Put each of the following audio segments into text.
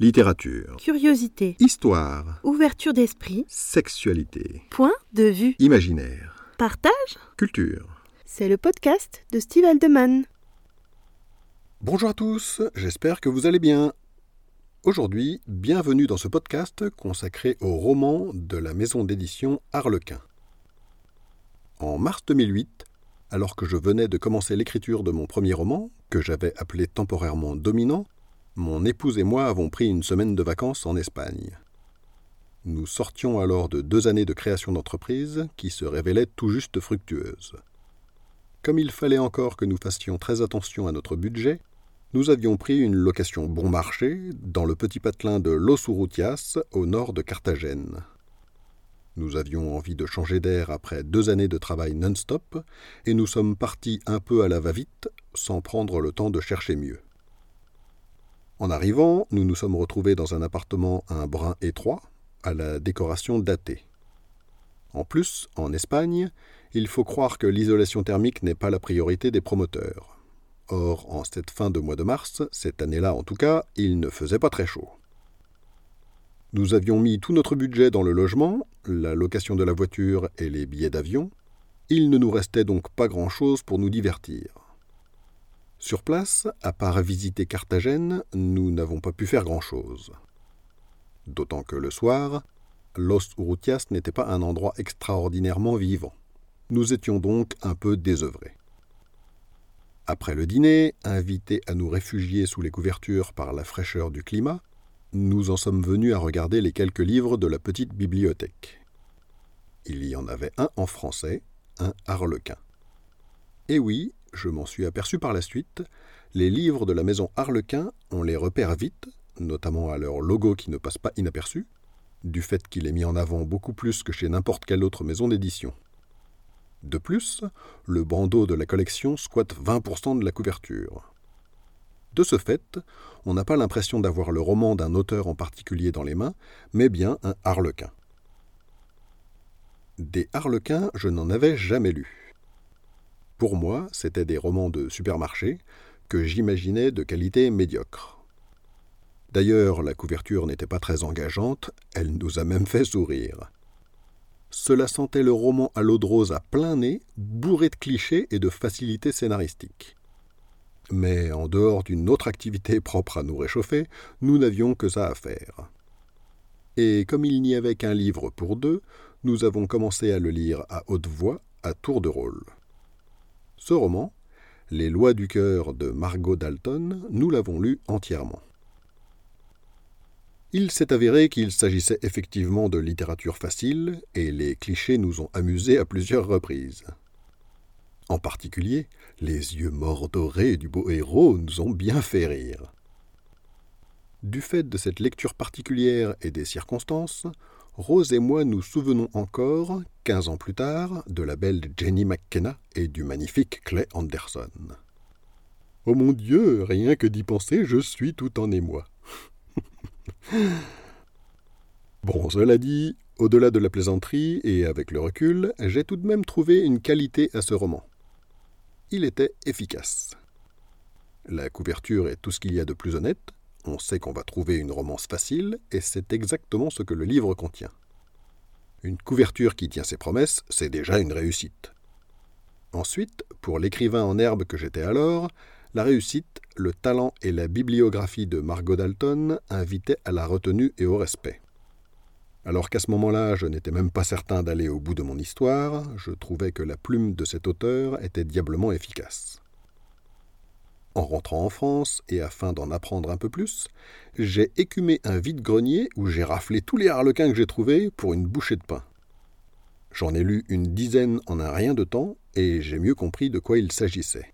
Littérature. Curiosité. Histoire. Ouverture d'esprit. Sexualité. Point de vue. Imaginaire. Partage. Culture. C'est le podcast de Steve Aldeman. Bonjour à tous, j'espère que vous allez bien. Aujourd'hui, bienvenue dans ce podcast consacré au roman de la maison d'édition Harlequin. En mars 2008, alors que je venais de commencer l'écriture de mon premier roman, que j'avais appelé temporairement Dominant, mon épouse et moi avons pris une semaine de vacances en Espagne. Nous sortions alors de deux années de création d'entreprise qui se révélaient tout juste fructueuses. Comme il fallait encore que nous fassions très attention à notre budget, nous avions pris une location bon marché dans le petit patelin de Los Urrutias, au nord de Carthagène. Nous avions envie de changer d'air après deux années de travail non-stop, et nous sommes partis un peu à la va-vite, sans prendre le temps de chercher mieux. En arrivant, nous nous sommes retrouvés dans un appartement un brin étroit, à la décoration datée. En plus, en Espagne, il faut croire que l'isolation thermique n'est pas la priorité des promoteurs. Or, en cette fin de mois de mars, cette année-là en tout cas, il ne faisait pas très chaud. Nous avions mis tout notre budget dans le logement, la location de la voiture et les billets d'avion. Il ne nous restait donc pas grand-chose pour nous divertir. Sur place, à part visiter Carthagène, nous n'avons pas pu faire grand-chose. D'autant que le soir, Los Urrutias n'était pas un endroit extraordinairement vivant. Nous étions donc un peu désœuvrés. Après le dîner, invités à nous réfugier sous les couvertures par la fraîcheur du climat, nous en sommes venus à regarder les quelques livres de la petite bibliothèque. Il y en avait un en français, un harlequin. Et oui, je m'en suis aperçu par la suite, les livres de la maison Harlequin, on les repère vite, notamment à leur logo qui ne passe pas inaperçu, du fait qu'il est mis en avant beaucoup plus que chez n'importe quelle autre maison d'édition. De plus, le bandeau de la collection squatte 20% de la couverture. De ce fait, on n'a pas l'impression d'avoir le roman d'un auteur en particulier dans les mains, mais bien un harlequin. Des harlequins, je n'en avais jamais lu. Pour moi, c'était des romans de supermarché que j'imaginais de qualité médiocre. D'ailleurs, la couverture n'était pas très engageante, elle nous a même fait sourire. Cela sentait le roman à l'eau de rose à plein nez, bourré de clichés et de facilités scénaristiques. Mais en dehors d'une autre activité propre à nous réchauffer, nous n'avions que ça à faire. Et comme il n'y avait qu'un livre pour deux, nous avons commencé à le lire à haute voix, à tour de rôle. Ce roman, Les lois du cœur de Margot Dalton, nous l'avons lu entièrement. Il s'est avéré qu'il s'agissait effectivement de littérature facile, et les clichés nous ont amusés à plusieurs reprises. En particulier, les yeux mordorés du beau héros nous ont bien fait rire. Du fait de cette lecture particulière et des circonstances, Rose et moi nous souvenons encore, quinze ans plus tard, de la belle Jenny McKenna et du magnifique Clay Anderson. Oh mon Dieu, rien que d'y penser, je suis tout en émoi. bon, cela dit, au-delà de la plaisanterie et avec le recul, j'ai tout de même trouvé une qualité à ce roman. Il était efficace. La couverture est tout ce qu'il y a de plus honnête, on sait qu'on va trouver une romance facile, et c'est exactement ce que le livre contient. Une couverture qui tient ses promesses, c'est déjà une réussite. Ensuite, pour l'écrivain en herbe que j'étais alors, la réussite, le talent et la bibliographie de Margot Dalton invitaient à la retenue et au respect. Alors qu'à ce moment-là, je n'étais même pas certain d'aller au bout de mon histoire, je trouvais que la plume de cet auteur était diablement efficace. En rentrant en France, et afin d'en apprendre un peu plus, j'ai écumé un vide-grenier où j'ai raflé tous les harlequins que j'ai trouvés pour une bouchée de pain. J'en ai lu une dizaine en un rien de temps, et j'ai mieux compris de quoi il s'agissait.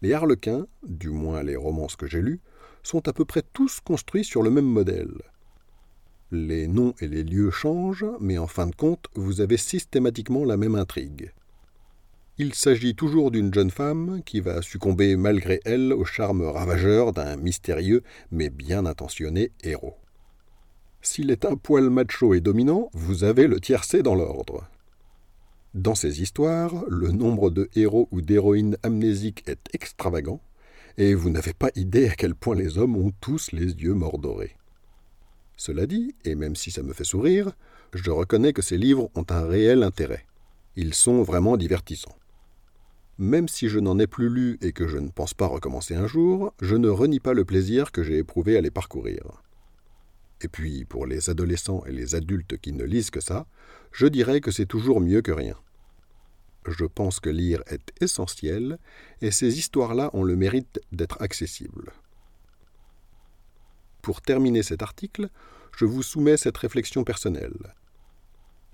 Les harlequins, du moins les romances que j'ai lues, sont à peu près tous construits sur le même modèle. Les noms et les lieux changent, mais en fin de compte, vous avez systématiquement la même intrigue. Il s'agit toujours d'une jeune femme qui va succomber malgré elle au charme ravageur d'un mystérieux mais bien intentionné héros. S'il est un poil macho et dominant, vous avez le tiercé dans l'ordre. Dans ces histoires, le nombre de héros ou d'héroïnes amnésiques est extravagant, et vous n'avez pas idée à quel point les hommes ont tous les yeux mordorés. Cela dit, et même si ça me fait sourire, je reconnais que ces livres ont un réel intérêt. Ils sont vraiment divertissants. Même si je n'en ai plus lu et que je ne pense pas recommencer un jour, je ne renie pas le plaisir que j'ai éprouvé à les parcourir. Et puis, pour les adolescents et les adultes qui ne lisent que ça, je dirais que c'est toujours mieux que rien. Je pense que lire est essentiel, et ces histoires-là ont le mérite d'être accessibles. Pour terminer cet article, je vous soumets cette réflexion personnelle.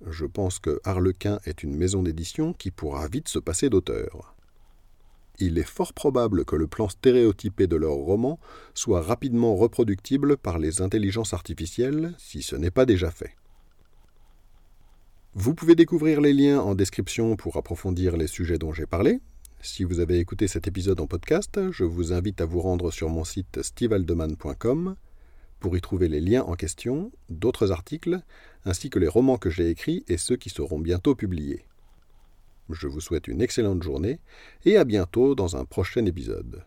Je pense que Harlequin est une maison d'édition qui pourra vite se passer d'auteur. Il est fort probable que le plan stéréotypé de leur roman soit rapidement reproductible par les intelligences artificielles, si ce n'est pas déjà fait. Vous pouvez découvrir les liens en description pour approfondir les sujets dont j'ai parlé. Si vous avez écouté cet épisode en podcast, je vous invite à vous rendre sur mon site stevealdeman.com pour y trouver les liens en question, d'autres articles, ainsi que les romans que j'ai écrits et ceux qui seront bientôt publiés. Je vous souhaite une excellente journée et à bientôt dans un prochain épisode.